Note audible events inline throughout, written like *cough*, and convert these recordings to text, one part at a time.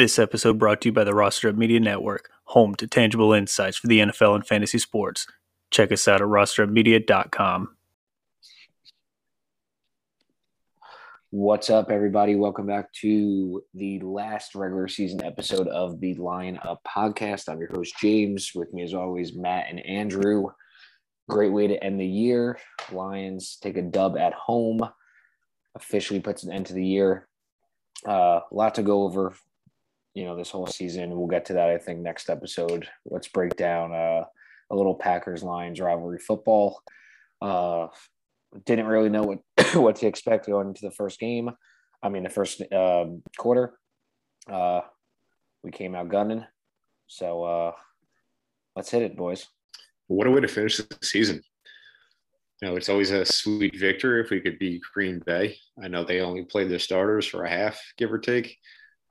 This episode brought to you by the Roster Up Media Network, home to tangible insights for the NFL and fantasy sports. Check us out at rosterupmedia.com. What's up, everybody? Welcome back to the last regular season episode of the Line Up podcast. I'm your host, James. With me, as always, Matt and Andrew. Great way to end the year. Lions take a dub at home, officially puts an end to the year. Uh, a lot to go over, you know, this whole season. We'll get to that, I think, next episode. Let's break down uh, a little Packers Lions rivalry football. Uh, didn't really know what *coughs* what to expect going into the first game. I mean, the first um, quarter. Uh, we came out gunning. So uh, let's hit it, boys. What a way to finish the season. You know, it's always a sweet victory if we could beat Green Bay. I know they only played their starters for a half, give or take,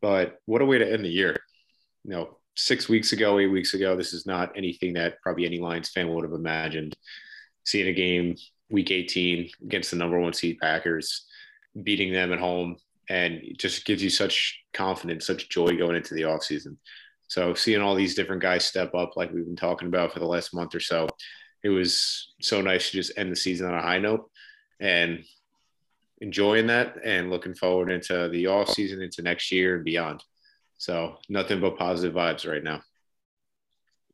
but what a way to end the year. You know, six weeks ago, eight weeks ago, this is not anything that probably any Lions fan would have imagined. Seeing a game week 18 against the number one seed Packers, beating them at home, and it just gives you such confidence, such joy going into the offseason. So seeing all these different guys step up, like we've been talking about for the last month or so, it was so nice to just end the season on a high note and enjoying that and looking forward into the off season, into next year and beyond. So nothing but positive vibes right now.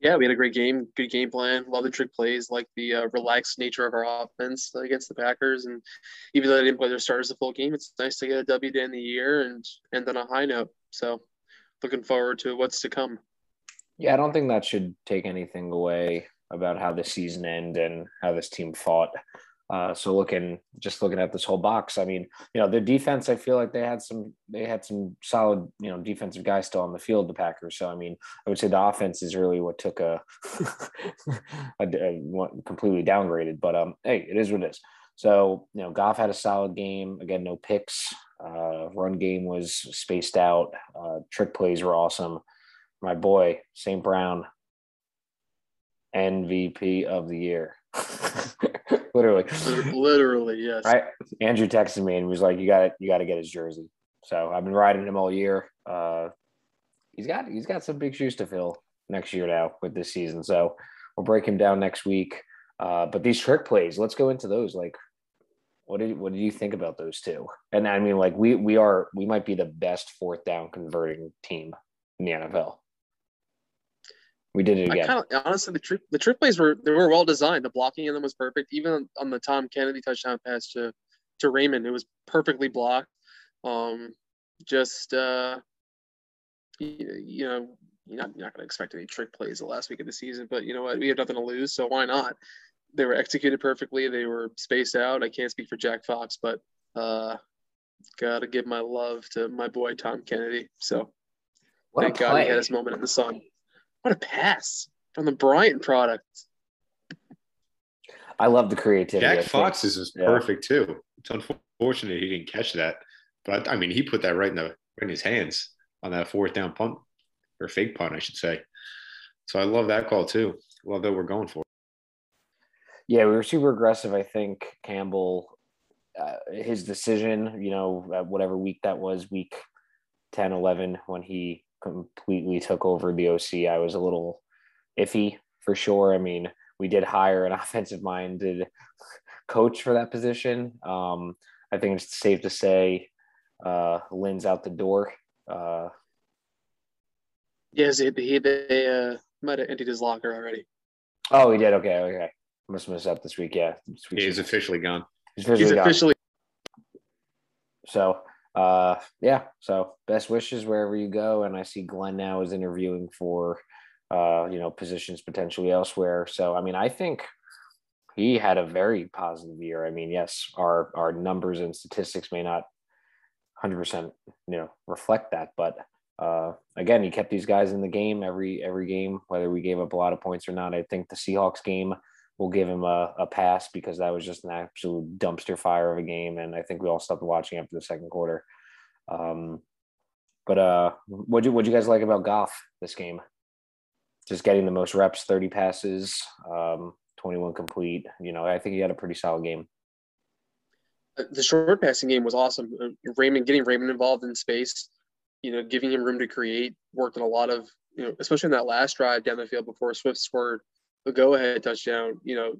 Yeah, we had a great game, good game plan. Love the trick plays, like the uh, relaxed nature of our offense against the Packers. And even though they didn't play their starters the full game, it's nice to get a W to end the year and end on a high note. So, looking forward to what's to come. Yeah, I don't think that should take anything away about how the season ended and how this team fought. Uh, so looking, just looking at this whole box, I mean, you know, the defense, I feel like they had some, they had some solid, you know, defensive guys still on the field, the Packers. So, I mean, I would say the offense is really what took a, *laughs* a, a completely downgraded, but um, hey, it is what it is. So, you know, Goff had a solid game. Again, no picks. Uh, run game was spaced out. Uh, trick plays were awesome. My boy, St. Brown, MVP of the year. *laughs* literally. Literally, yes. Right. Andrew texted me and was like, "You got to, you got to get his jersey." So I've been riding him all year. Uh, he's got, he's got some big shoes to fill next year now with this season. So we'll break him down next week. Uh, but these trick plays, let's go into those. Like, what did what did you think about those two? And I mean, like we we are we might be the best fourth down converting team in the NFL. We did it again. I kind of honestly the trick the trick plays were they were well designed. The blocking in them was perfect. Even on the Tom Kennedy touchdown pass to to Raymond, it was perfectly blocked. Um, just uh, you, you know, you're not, you're not going to expect any trick plays the last week of the season, but you know what? We have nothing to lose, so why not? They were executed perfectly. They were spaced out. I can't speak for Jack Fox, but uh, gotta give my love to my boy Tom Kennedy. So What thank God he had his moment in the sun. What a pass from the Bryant product. I love the creativity. I Jack think- Fox's was Yeah. perfect too. It's unfortunate he didn't catch that, but I mean, he put that right in the right in his hands on that fourth down punt or fake punt, I should say. So I love that call too. Love that we're going for. it. Yeah, we were super aggressive. I think Campbell, uh, his decision, you know, whatever week that was, week 10, 11, when he completely took over the OC, I was a little iffy for sure. I mean, we did hire an *laughs* offensive minded coach for that position. Um, I think it's safe to say uh, Lynn's out the door. Uh, Yes, he, he they uh, might have emptied his locker already. oh, he did. Okay. Okay. Must mess up this week. Yeah. This week's- He's officially gone. he's officially He's gone. officially So uh yeah, so best wishes wherever you go. And I see Glenn now is interviewing for uh, you know, positions potentially elsewhere. So I mean, I think he had a very positive year. I mean, yes, our our numbers and statistics may not 100% you know reflect that, but uh, again, he kept these guys in the game every every game, whether we gave up a lot of points or not. I think the Seahawks game will give him a, a pass because that was just an absolute dumpster fire of a game, and I think we all stopped watching after the second quarter. Um, but uh, what you what you guys like about Goff this game? Just getting the most reps, thirty passes, um, twenty one complete. You know, I think he had a pretty solid game. the short passing game was awesome. Uh, Raymond getting Raymond involved in space you know, giving him room to create, worked on a lot of, you know, especially in that last drive down the field before Swift scored the go ahead touchdown, you know,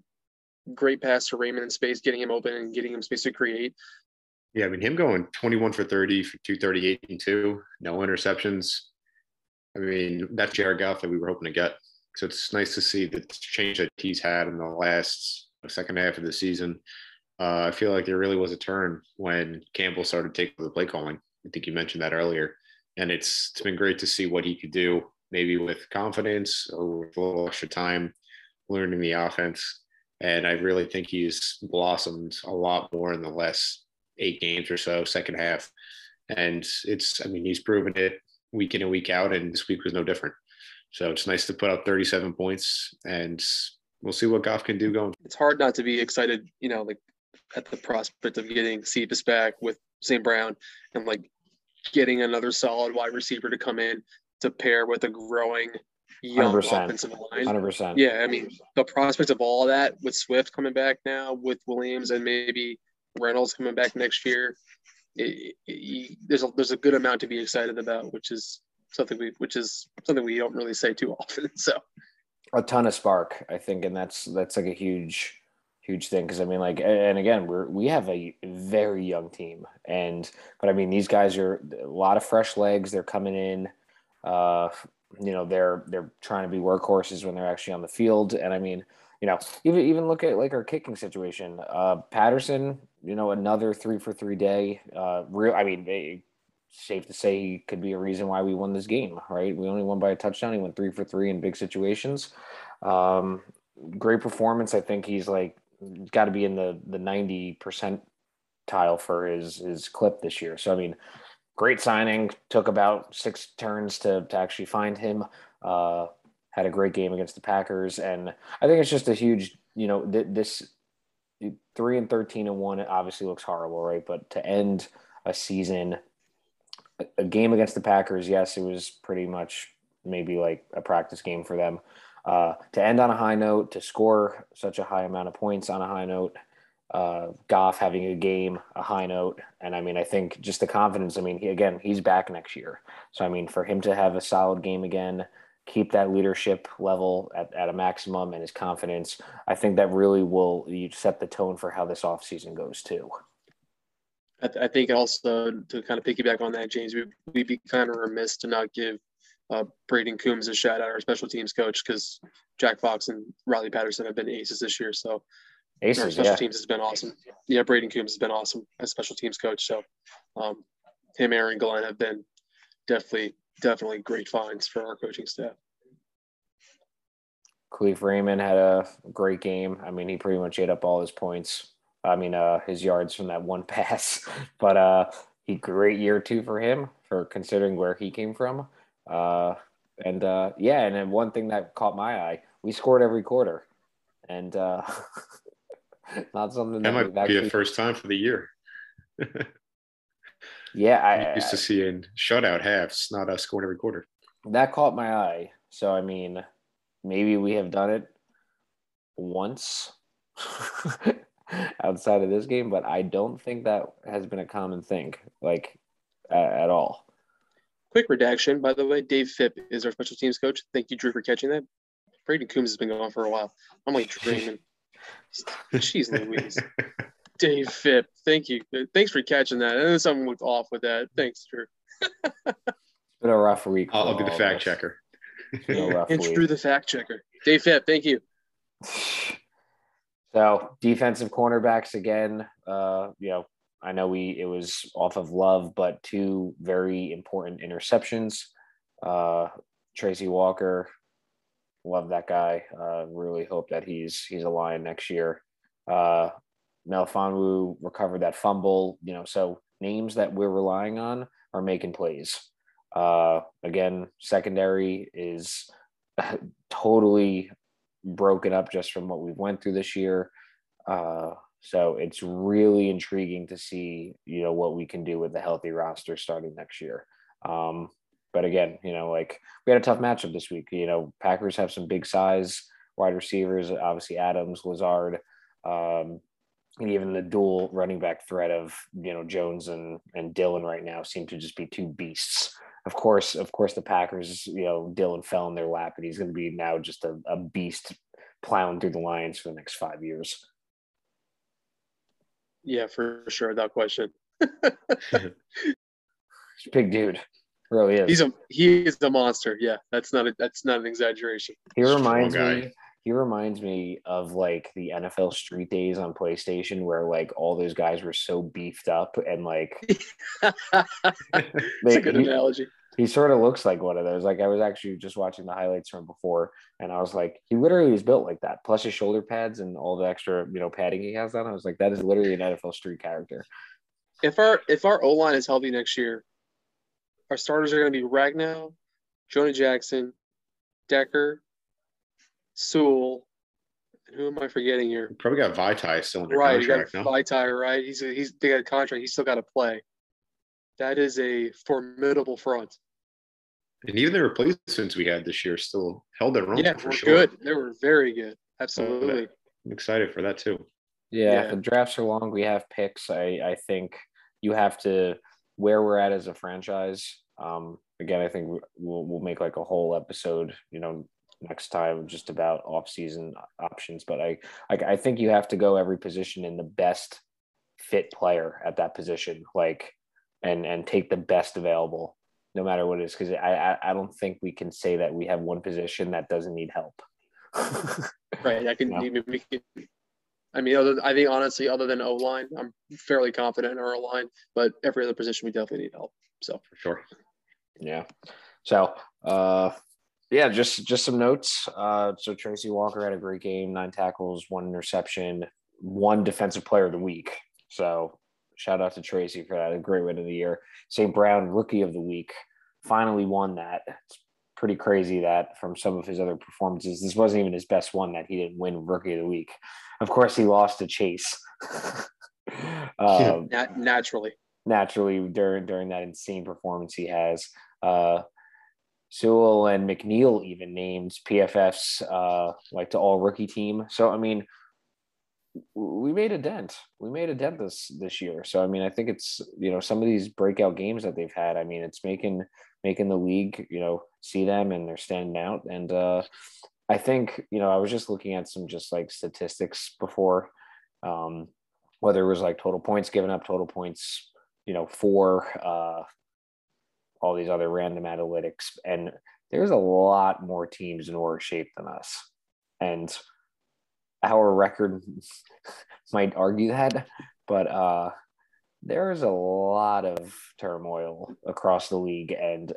great pass to Raymond in space, getting him open and getting him space to create. Yeah, I mean, him going 21 for 30 for 238 and two, no interceptions. I mean, that's Jared Goff that we were hoping to get. So it's nice to see the change that he's had in the last second half of the season. Uh, I feel like there really was a turn when Campbell started taking the play calling. I think you mentioned that earlier, and it's it's been great to see what he could do, maybe with confidence or with a little extra time learning the offense. And I really think he's blossomed a lot more in the last eight games or so, second half. And it's, I mean, he's proven it week in and week out, and this week was no different. So it's nice to put up 37 points, and we'll see what Goff can do going. It's hard not to be excited, you know, like at the prospect of getting Cephus back with St. Brown and like getting another solid wide receiver to come in to pair with a growing young 100%, offensive line. 100%. Yeah, I mean, the prospect of all that with Swift coming back now, with Williams and maybe Reynolds coming back next year, it, it, there's a there's a good amount to be excited about, which is something we which is something we don't really say too *laughs* often. So a ton of spark, I think, and that's that's like a huge huge thing because I mean, like, and again, we're we have a very young team, and but I mean, these guys are a lot of fresh legs. They're coming in. Uh, you know, they're they're trying to be workhorses when they're actually on the field, and I mean, you know, even even look at like our kicking situation. Uh, Patterson, you know, another three for three day. Uh, real, I mean, they, safe to say he could be a reason why we won this game, right? We only won by a touchdown. He went three for three in big situations. Um, great performance. I think he's like got to be in the the ninety percent tile for his his clip this year. So I mean, great signing. Took about six turns to to actually find him. Uh, had a great game against the Packers, and I think it's just a huge, you know, th- this three and thirteen and one. It obviously looks horrible, right? But to end a season, a, a game against the Packers, yes, it was pretty much maybe like a practice game for them. Uh, to end on a high note, to score such a high amount of points on a high note, uh, Goff having a game, a high note, and I mean, I think just the confidence. I mean, he, again, he's back next year, so I mean, for him to have a solid game again, keep that leadership level at, at a maximum and his confidence, I think that really will you set the tone for how this offseason goes too. I, th- I, think also to kind of piggyback on that, James, we, we'd be kind of remiss to not give uh, Brayden Coombs a shout out, our special teams coach, because Jack Fox and Riley Patterson have been aces this year. So aces, our special yeah. teams has been awesome. Yeah, Brayden Coombs has been awesome as special teams coach. So um, him, Aaron, Glenn have been definitely definitely great finds for our coaching staff. Kalif Raymond had a great game. I mean, he pretty much ate up all his points. I mean, uh, his yards from that one *laughs* pass. But uh, he great year two for him for considering where he came from. Uh, and uh, yeah, and then one thing that caught my eye, we scored every quarter, and uh, *laughs* *laughs* not something that, that might actually... be a first time for the year. *laughs* Yeah, I *laughs* used to see in shutout halves, not us scoring every quarter. That caught my eye. So I mean, maybe we have done it once outside of this game, but I don't think that has been a common thing, like at, at all. Quick redaction, by the way, Dave Fipp is our special teams coach. Thank you, Drew, for catching that. Brayden Coombs has been gone for a while. I'm like dreaming. *laughs* Jeez Louise. *laughs* Dave Fipp. Thank you. Thanks for catching that. And something looked off with that. Thanks, Drew. it's been a rough week. I'll, I'll be the fact checker. and Drew the fact checker. Dave Fipp, thank you. So defensive cornerbacks again. Uh, you know, I know we it was off of love, but two very important interceptions. Uh, Tracy Walker, love that guy. Uh, really hope that he's he's a lion next year. Uh, Melifonwu recovered that fumble, you know, so names that we're relying on are making plays. Uh, again, secondary is *laughs* totally broken up just from what we've went through this year. Uh, so it's really intriguing to see, you know, what we can do with the healthy roster starting next year. Um, but again, you know, like we had a tough matchup this week. You know, Packers have some big size wide receivers, obviously Adams, Lazard. Um, and even the dual running back threat of you know Jones and and Dillon right now seem to just be two beasts. of course, of course, the Packers, you know, Dillon fell in their lap, and he's going to be now just a, a beast plowing through the Lions for the next five years. Yeah, for sure, without question. *laughs* *laughs* big dude, Oh, really is. He's a he is a monster. Yeah, that's not a, that's not an exaggeration. He reminds me. He reminds me of like the NFL Street Days on PlayStation, where like all those guys were so beefed up and like. *laughs* that's they- a good he- analogy. he sort of looks like one of those. Like I was actually just watching the highlights from before, and I was like, he literally is built like that. Plus his shoulder pads and all the extra, you know, padding he has on. I was like, that is literally an NFL Street character. If our if our O line is healthy next year, our starters are going to be Ragnow, Jonah Jackson, Decker, Sewell, and who am I forgetting here? Probably got Vaitai still under Right, you got contract. No? Vaitai, right? He's a, he's they got a contract. He's still got to play. That is a formidable front. And even the replacements we had this year still held their own Yeah, for we're sure. good. They were very good. Absolutely. I'm excited for that too. Yeah, Yeah. the drafts are long. We have picks. I I think you have to where we're at as a franchise. Um, again, I think we'll we'll make like a whole episode, you know, next time just about off-season options. But I like I think you have to go every position in the best fit player at that position, like and and take the best available, no matter what it is. Because I, I I don't think we can say that we have one position that doesn't need help. *laughs* Right. I can. No. we can- I mean, other, I think honestly, other than O line, I'm fairly confident in our line. But every other position, we definitely need help. So For sure. Yeah. So, uh, yeah, just just some notes. Uh, so Tracy Walker had a great game, nine tackles, one interception, one defensive player of the week. So shout out to Tracy for that. A great win of the year. St. Brown, rookie of the week, finally won that. It's pretty crazy that from some of his other performances, this wasn't even his best one that he didn't win rookie of the week. Of course, he lost to Chase. *laughs* um, nat- naturally, naturally during during that insane performance he has. Uh, Sewell and McNeill even named PFF's uh, like to all rookie team. So I mean, we made a dent. We made a dent this this year. So I mean, I think it's you know some of these breakout games that they've had. I mean, it's making making the league you know see them and they're standing out. And uh, I think you know I was just looking at some just like statistics before. Um, whether it was like total points given up, total points you know, for uh, all these other random analytics. And there's a lot more teams in worse shape than us. And our record *laughs* might argue that, but uh, there's a lot of turmoil across the league. And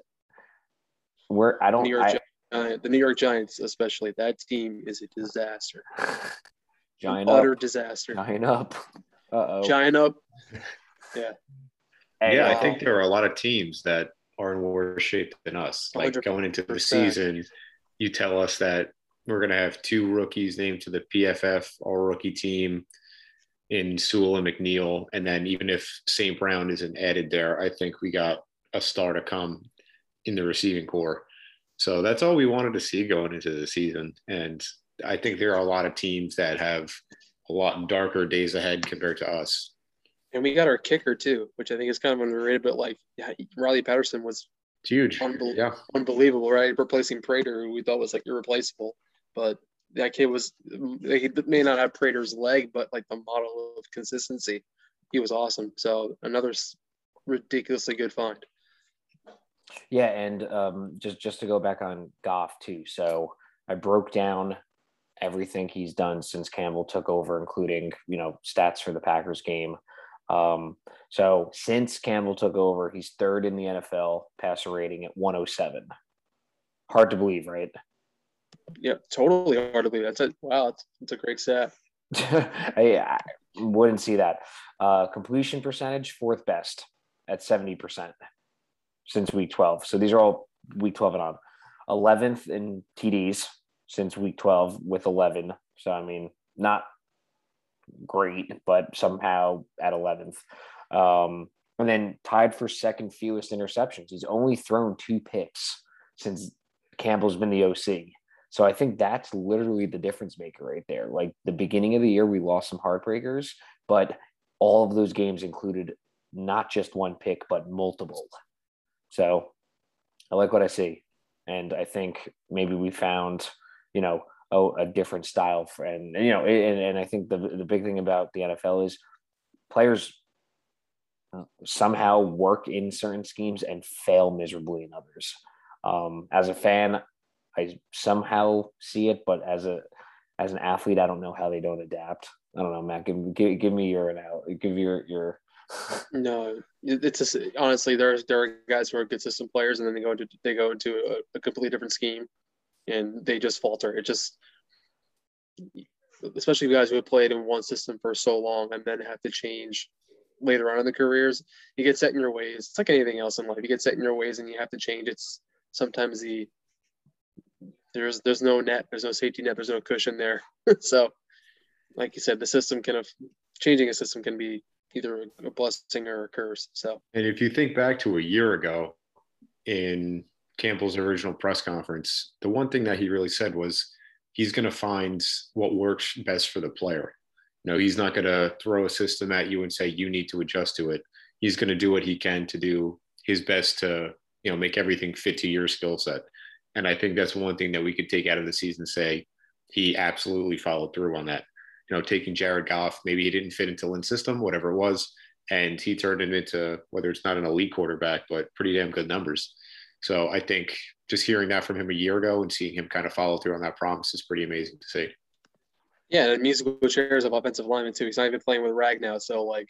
we're, I don't, New York, I, Gi- uh, the New York Giants, especially that team, is a disaster. *laughs* giant Utter up, disaster. giant up. Uh oh. Giant up. yeah, Yeah. I think there are a lot of teams that are in worse shape than us. Like 100%. going into the season, you tell us that we're going to have two rookies named to the PFF all rookie team in Sewell and McNeill. And then even if St. Brown isn't added there, I think we got a star to come in the receiving corps. So that's all we wanted to see going into the season. And I think there are a lot of teams that have a lot darker days ahead compared to us. And we got our kicker too, which I think is kind of underrated. But like yeah, Riley Patterson was It's huge. Unbel- Yeah. unbelievable, right? Replacing Prater, who we thought was like irreplaceable, but that kid was he may not have Prater's leg, but like the model of consistency, he was awesome. So another ridiculously good find. Yeah, and um, just just to go back on Goff too. So I broke down everything he's done since Campbell took over, including you know stats for the Packers game. Um, so since Campbell took over, he's third in the NFL passer rating at 107. Hard to believe, right? Yeah, totally believe. That's a wow. That's a great stat. *laughs* I, I wouldn't see that. Uh, completion percentage, fourth best at 70% since week 12. So these are all week 12 and on. 11th in TDs since week 12 with 11. So, I mean, not great, but somehow at 11th. Um, and then tied for second fewest interceptions. He's only thrown two picks since Campbell's been the OC. So I think that's literally the difference maker right there. Like the beginning of the year, we lost some heartbreakers, but all of those games included not just one pick, but multiple. So I like what I see, and I think maybe we found, you know, a different style for, and, you know, and, and I think the the big thing about the NFL is players somehow work in certain schemes and fail miserably in others. Um, as a fan, I somehow see it, but as a as an athlete, I don't know how they don't adapt. I don't know, Matt. Give give, give me your give your your. *laughs* no, it's just honestly there there are guys who are good system players, and then they go into they go into a, a completely different scheme, and they just falter. It just especially guys who have played in one system for so long and then have to change later on in the careers, you get set in your ways. It's like anything else in life. You get set in your ways and you have to change. It's sometimes the there's there's no net, there's no safety net, there's no cushion there. *laughs* so, like you said, the system can have changing a system can be either a blessing or a curse. So, and if you think back to a year ago in Campbell's original press conference, the one thing that he really said was he's going to find what works best for the player. You know, he's not going to throw a system at you and say you need to adjust to it. He's going to do what he can to do his best to, you know, make everything fit to your skill set. And I think that's one thing that we could take out of the season and say he absolutely followed through on that. You know, taking Jared Goff, maybe he didn't fit into Lynn's system, whatever it was, and he turned it into whether it's not an elite quarterback, but pretty damn good numbers. So I think just hearing that from him a year ago and seeing him kind of follow through on that promise is pretty amazing to see. Yeah, and musical chairs of offensive lineman too. He's not even playing with Ragnow, so like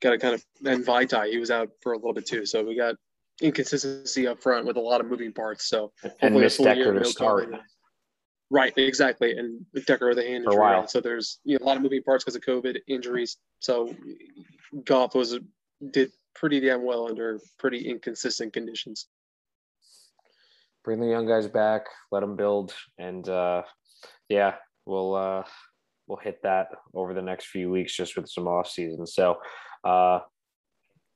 got to kind of and Vaitai, he was out for a little bit too. So we got inconsistency up front with a lot of moving parts. So and Miss Decker to start. Right, exactly, and the Decker with a hand for injury. A while. So there's you know, a lot of moving parts because of COVID injuries. So Goff was did pretty damn well under pretty inconsistent conditions. Bring the young guys back, let them build, and uh, yeah, we'll uh, we'll hit that over the next few weeks just with some off season. So, uh,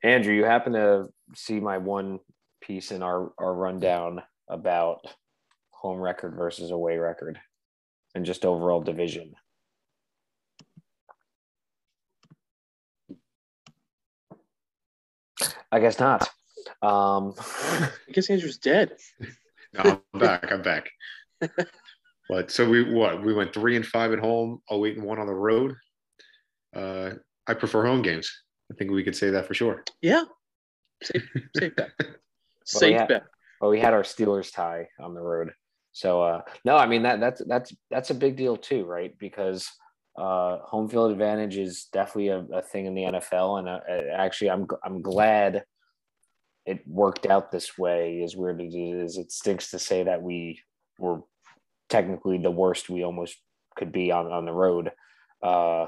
Andrew, you happen to see my one piece in our our rundown about home record versus away record and just overall division. I guess not. Um, I guess Andrew's dead. no, I'm back. I'm back. *laughs* But so we what we went three and five at home, oh eight and one on the road. Uh, I prefer home games. I think we could say that for sure. Yeah, safe, safe bet. *laughs* safe well, bet. Well, we had our Steelers tie on the road, so uh, no, I mean that that's that's that's a big deal too, right? Because uh, home field advantage is definitely a, a thing in the NFL, and uh, actually, I'm I'm glad it worked out this way. As weird as it is, it stinks to say that we were technically the worst we almost could be on, on the road. Uh,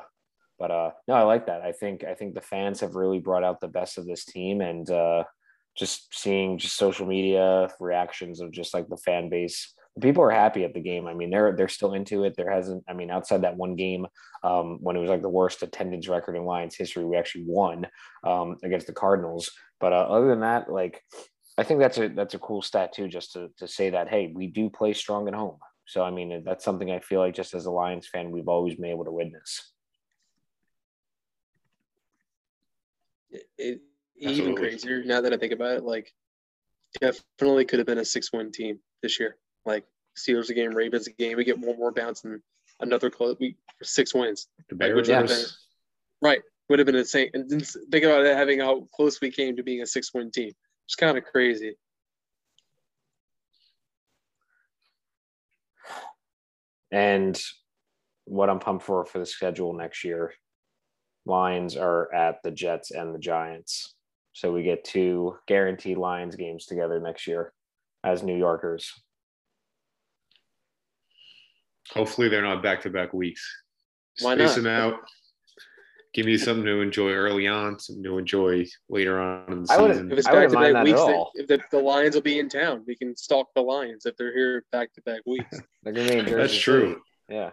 but uh, no, I like that. I think I think the fans have really brought out the best of this team, and uh, just seeing just social media reactions of just like the fan base. People are happy at the game. I mean, they're they're still into it. There hasn't. I mean, outside that one game um, when it was like the worst attendance record in Lions history, we actually won um, against the Cardinals. But uh, other than that, like I think that's a that's a cool stat too, just to to say that hey, we do play strong at home. So, I mean, that's something I feel like just as a Lions fan, we've always been able to witness. It, even crazier now that I think about it, like definitely could have been a six win team this year. Like Steelers a game, Ravens a game, we get one more bounce and another close we six wins. The Bears. Like, been, right. Would have been insane. And think about it, having how close we came to being a six win team. It's kind of crazy. And what I'm pumped for for the schedule next year, Lions are at the Jets and the Giants. So we get two guaranteed Lions games together next year as New Yorkers. Hopefully they're not back to back weeks. Why Space not? them out. Give me something to enjoy early on, something to enjoy later on in the I season. If it's back to back weeks, all. if the, the Lions will be in town, we can stalk the Lions if they're here back to back weeks. They're gonna be in Jersey That's true. Yeah.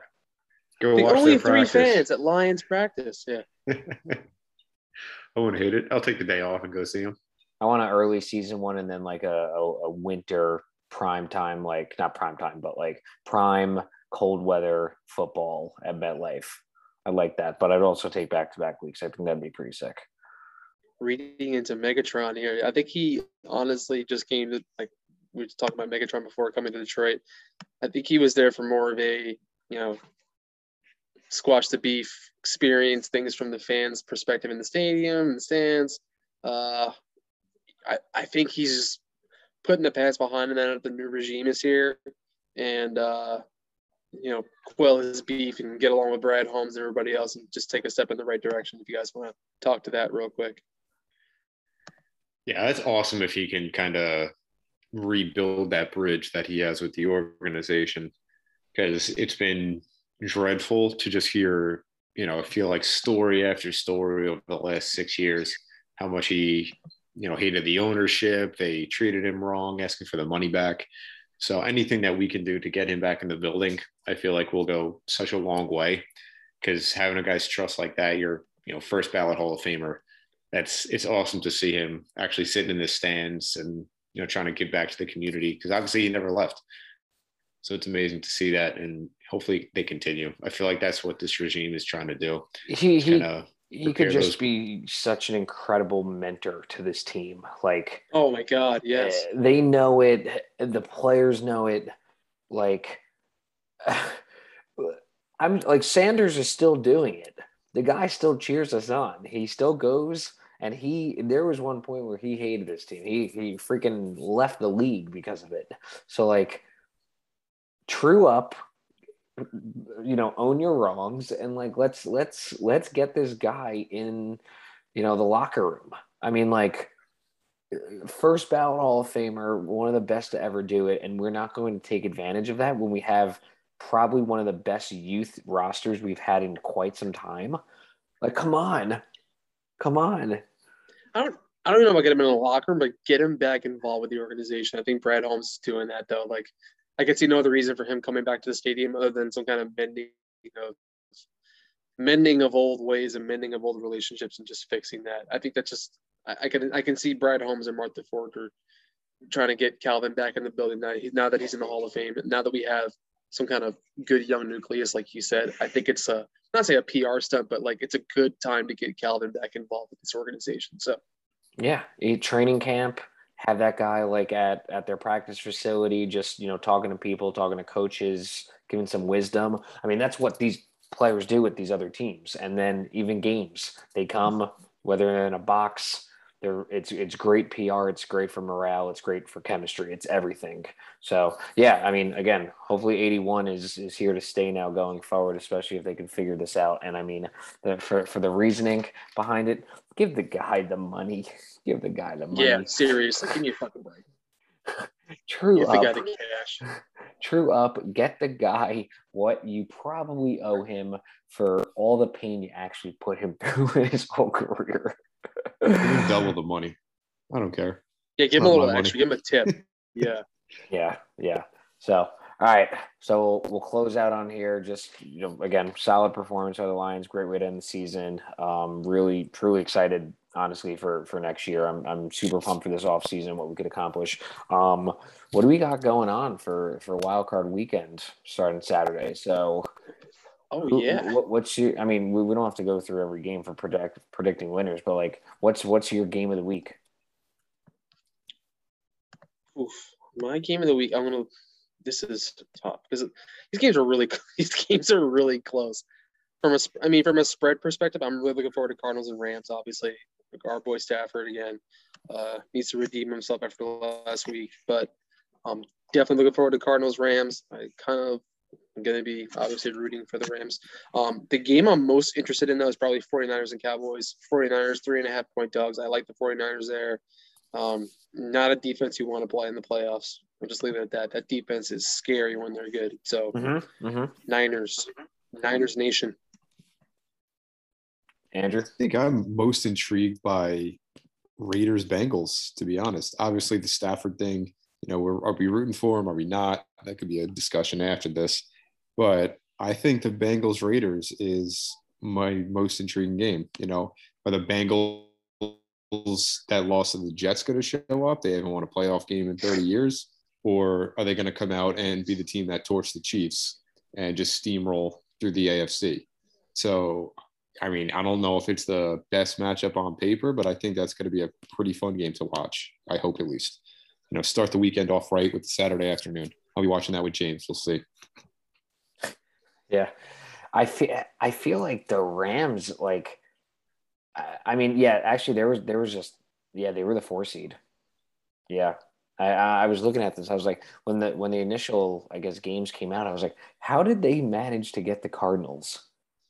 Go the watch only three practice. fans at Lions practice. Yeah. *laughs* I wouldn't hate it. I'll take the day off and go see them. I want an early season one and then like a, a, a winter prime time, like not prime time, but like prime cold weather football at MetLife. I like that, but I'd also take back to back weeks. I think that'd be pretty sick. Reading into Megatron here, I think he honestly just came to like we were talking about Megatron before coming to Detroit. I think he was there for more of a you know squash the beef experience, things from the fans' perspective in the stadium, and the stands. Uh, I I think he's putting the past behind him now that the new regime is here, and uh, you know quell his beef and get along with Brad Holmes and everybody else, and just take a step in the right direction. If you guys want to talk to that real quick. Yeah, that's awesome if he can kind of rebuild that bridge that he has with the organization because it's been dreadful to just hear, you know, feel like story after story over the last six years, how much he, you know, hated the ownership. They treated him wrong, asking for the money back. So anything that we can do to get him back in the building, I feel like will go such a long way. Because having a guy's trust like that, you're, you know, first ballot Hall of Famer. That's it's awesome to see him actually sitting in the stands and you know trying to give back to the community because obviously he never left. So it's amazing to see that, and hopefully they continue. I feel like that's what this regime is trying to do. He he, he could just those... be such an incredible mentor to this team. Like, oh my god, yes, eh, they know it. The players know it. Like, *sighs* I'm like Sanders is still doing it. The guy still cheers us on. He still goes. And he, there was one point where he hated this team. He he freaking left the league because of it. So like, true up you know own your wrongs and like let's let's let's get this guy in you know the locker room i mean like first ballot hall of famer one of the best to ever do it and we're not going to take advantage of that when we have probably one of the best youth rosters we've had in quite some time like come on come on i don't I don't know about get him in the locker room, but get him back involved with the organization. I think Brad Holmes is doing that though. Like I can see no other reason for him coming back to the stadium other than some kind of mending of mending of old ways and mending of old relationships and just fixing that. I think that's just I, I can I can see Brad Holmes and Martha Ford are trying to get Calvin back in the building now. Now that he's in the Hall of Fame, now that we have some kind of good young nucleus, like you said, I think it's a not say a PR stunt, but like it's a good time to get Calvin back involved with this organization. So yeah, a training camp have that guy like at at their practice facility, just you know talking to people, talking to coaches, giving some wisdom. I mean, that's what these players do with these other teams, and then even games, they come whether in a box they're, it's it's great PR. It's great for morale. It's great for chemistry. It's everything. So yeah, I mean, again, hopefully 81 is is here to stay now going forward, especially if they can figure this out. And I mean, the, for for the reasoning behind it, give the guy the money. *laughs* Give the guy the money. Yeah, seriously, give me a fucking break. *laughs* True give up. The guy the cash. *laughs* True up. Get the guy what you probably owe him for all the pain you actually put him through in his whole career double the money. I don't care. Yeah, give him a little extra. Give him a tip. *laughs* Yeah. yeah. Yeah. So, all right. So we'll, we'll, close out on here. Just, you know, again, solid performance of the Lions. Great way to end the season. Um, really, truly excited, honestly, for for next year. I'm, I'm super pumped for this off season, what we could accomplish. Um, what do we got going on for for Wild Card Weekend starting Saturday? So Oh yeah. What, what's your? I mean, we, we don't have to go through every game for predict predicting winners, but like, what's what's your game of the week? Oof, my game of the week. I'm gonna. This is tough because these games are really *laughs* these games are really close. From a, I mean, from a spread perspective, I'm really looking forward to Cardinals and Rams. Obviously, our boy Stafford again uh, needs to redeem himself after last week, but um, definitely looking forward to Cardinals Rams. I kind of I'm going to be obviously rooting for the Rams. Um, the game I'm most interested in, though, is probably 49ers and Cowboys. 49ers, three and a half point dogs. I like the 49ers there. Um, not a defense you want to play in the playoffs. I'll just leave it at that. That defense is scary when they're good. So, mm-hmm, mm-hmm. Niners, Niners Nation. Andrew? I think I'm most intrigued by Raiders Bengals, to be honest. Obviously, the Stafford thing, you know, are we rooting for him? Are we not? That could be a discussion after this. But I think the Bengals Raiders is my most intriguing game. You know, are the Bengals that loss to the Jets going to show up? They haven't won a playoff game in 30 years. Or are they going to come out and be the team that torched the Chiefs and just steamroll through the AFC? So, I mean, I don't know if it's the best matchup on paper, but I think that's going to be a pretty fun game to watch. I hope at least. You know start the weekend off right with Saturday afternoon. I'll be watching that with James. We'll see. Yeah, I feel I feel like the Rams like. I mean, yeah, actually, there was there was just yeah, they were the four seed. Yeah, I I was looking at this. I was like, when the when the initial I guess games came out, I was like, how did they manage to get the Cardinals?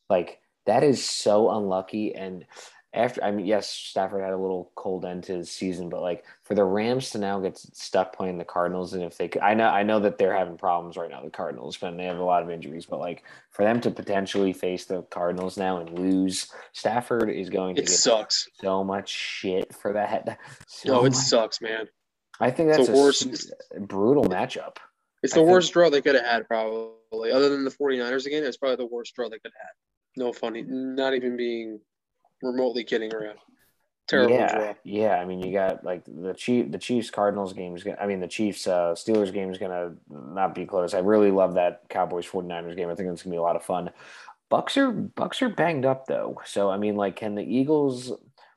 Like that is so unlucky. And after I mean, yes, Stafford had a little cold end to his season, but like for the Rams to now get stuck playing the Cardinals, and if they could, I know I know that they're having problems right now, the Cardinals, but they have a lot of injuries. But like for them to potentially face the Cardinals now and lose, Stafford is going to It get sucks. so much shit for that. *laughs* So No, it much- sucks, man. I think that's the a worst. brutal matchup. It's I the think- worst draw they could have had, probably. Other than the 49ers again, it's probably the worst draw they could have had. No funny, not even being remotely kidding around. Terrible yeah, draw. yeah. I mean, you got like the Chief, the Chiefs Cardinals game is. Gonna, I mean, the Chiefs uh, Steelers game is gonna not be close. I really love that Cowboys 49ers game. I think it's gonna be a lot of fun. Bucks are Bucks are banged up though, so I mean, like, can the Eagles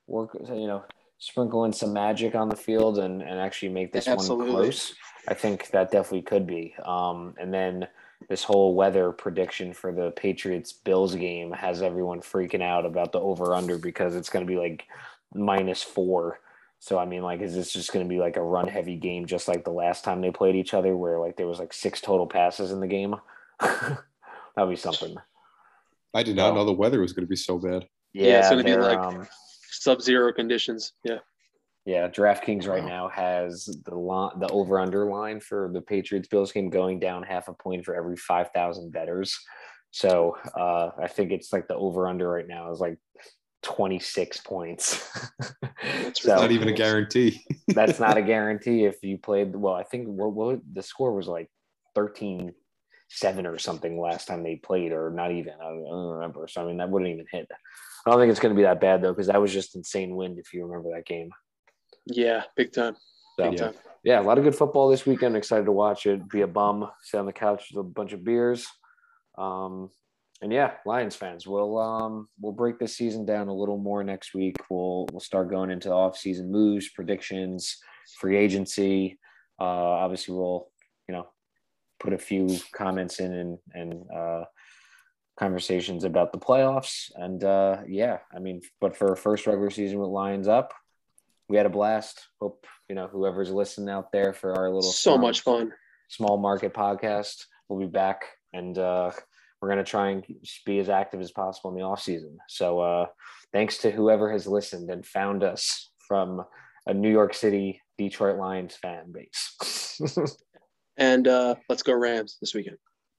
work? You know, sprinkle in some magic on the field and and actually make this Absolutely. one close? I think that definitely could be. Um, and then this whole weather prediction for the Patriots Bills game has everyone freaking out about the over under because it's going to be like minus four. So I mean, like, is this just going to be like a run heavy game, just like the last time they played each other, where like there was like six total passes in the game? *laughs* That'd be something. I did not No. know the weather was going to be so bad. Yeah, it's gonna be like- um, Sub-zero conditions. Yeah. Yeah, DraftKings right now has the line, the over under line for the Patriots Bills game going down half a point for every five thousand bettors. So uh, I think it's like the over under right now is like twenty six points. *laughs* That's so Not even a guarantee. that's not a *laughs* guarantee if you played. Well, I think what, what the score was like 13 7 or something last time they played, or not even. I don't, I don't remember. So I mean, that wouldn't even hit. I don't think it's going to be that bad though, because that was just insane wind. If you remember that game. Yeah, big time. So Big Yeah. time. yeah, a lot of good football this weekend. Excited to watch it. Be a bum, sit on the couch with a bunch of beers. Um, and yeah, Lions fans, we'll um we'll break this season down a little more next week. We'll we'll start going into off-season moves, predictions, free agency. Uh, obviously, we'll you know put a few comments in and and uh, conversations about the playoffs. And uh, yeah, I mean, but for our first regular season with Lions up, we had a blast. Hope you know whoever's listening out there for our little So small- much fun. small market podcast. We'll be back and uh, we're going to try and be as active as possible in the off season. So uh, thanks to whoever has listened and found us from a New York City Detroit Lions fan base. *laughs* And uh, let's go Rams this weekend.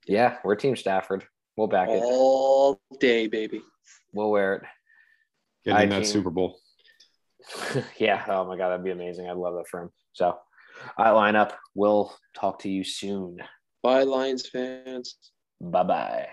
yeah, we're Team Stafford. We'll back it. All day, baby. We'll wear it. Getting I that team- Super Bowl. *laughs* yeah. Oh my God, that'd be amazing. I'd love that for him. So, I line up. We'll talk to you soon. Bye, Lions fans. Bye bye.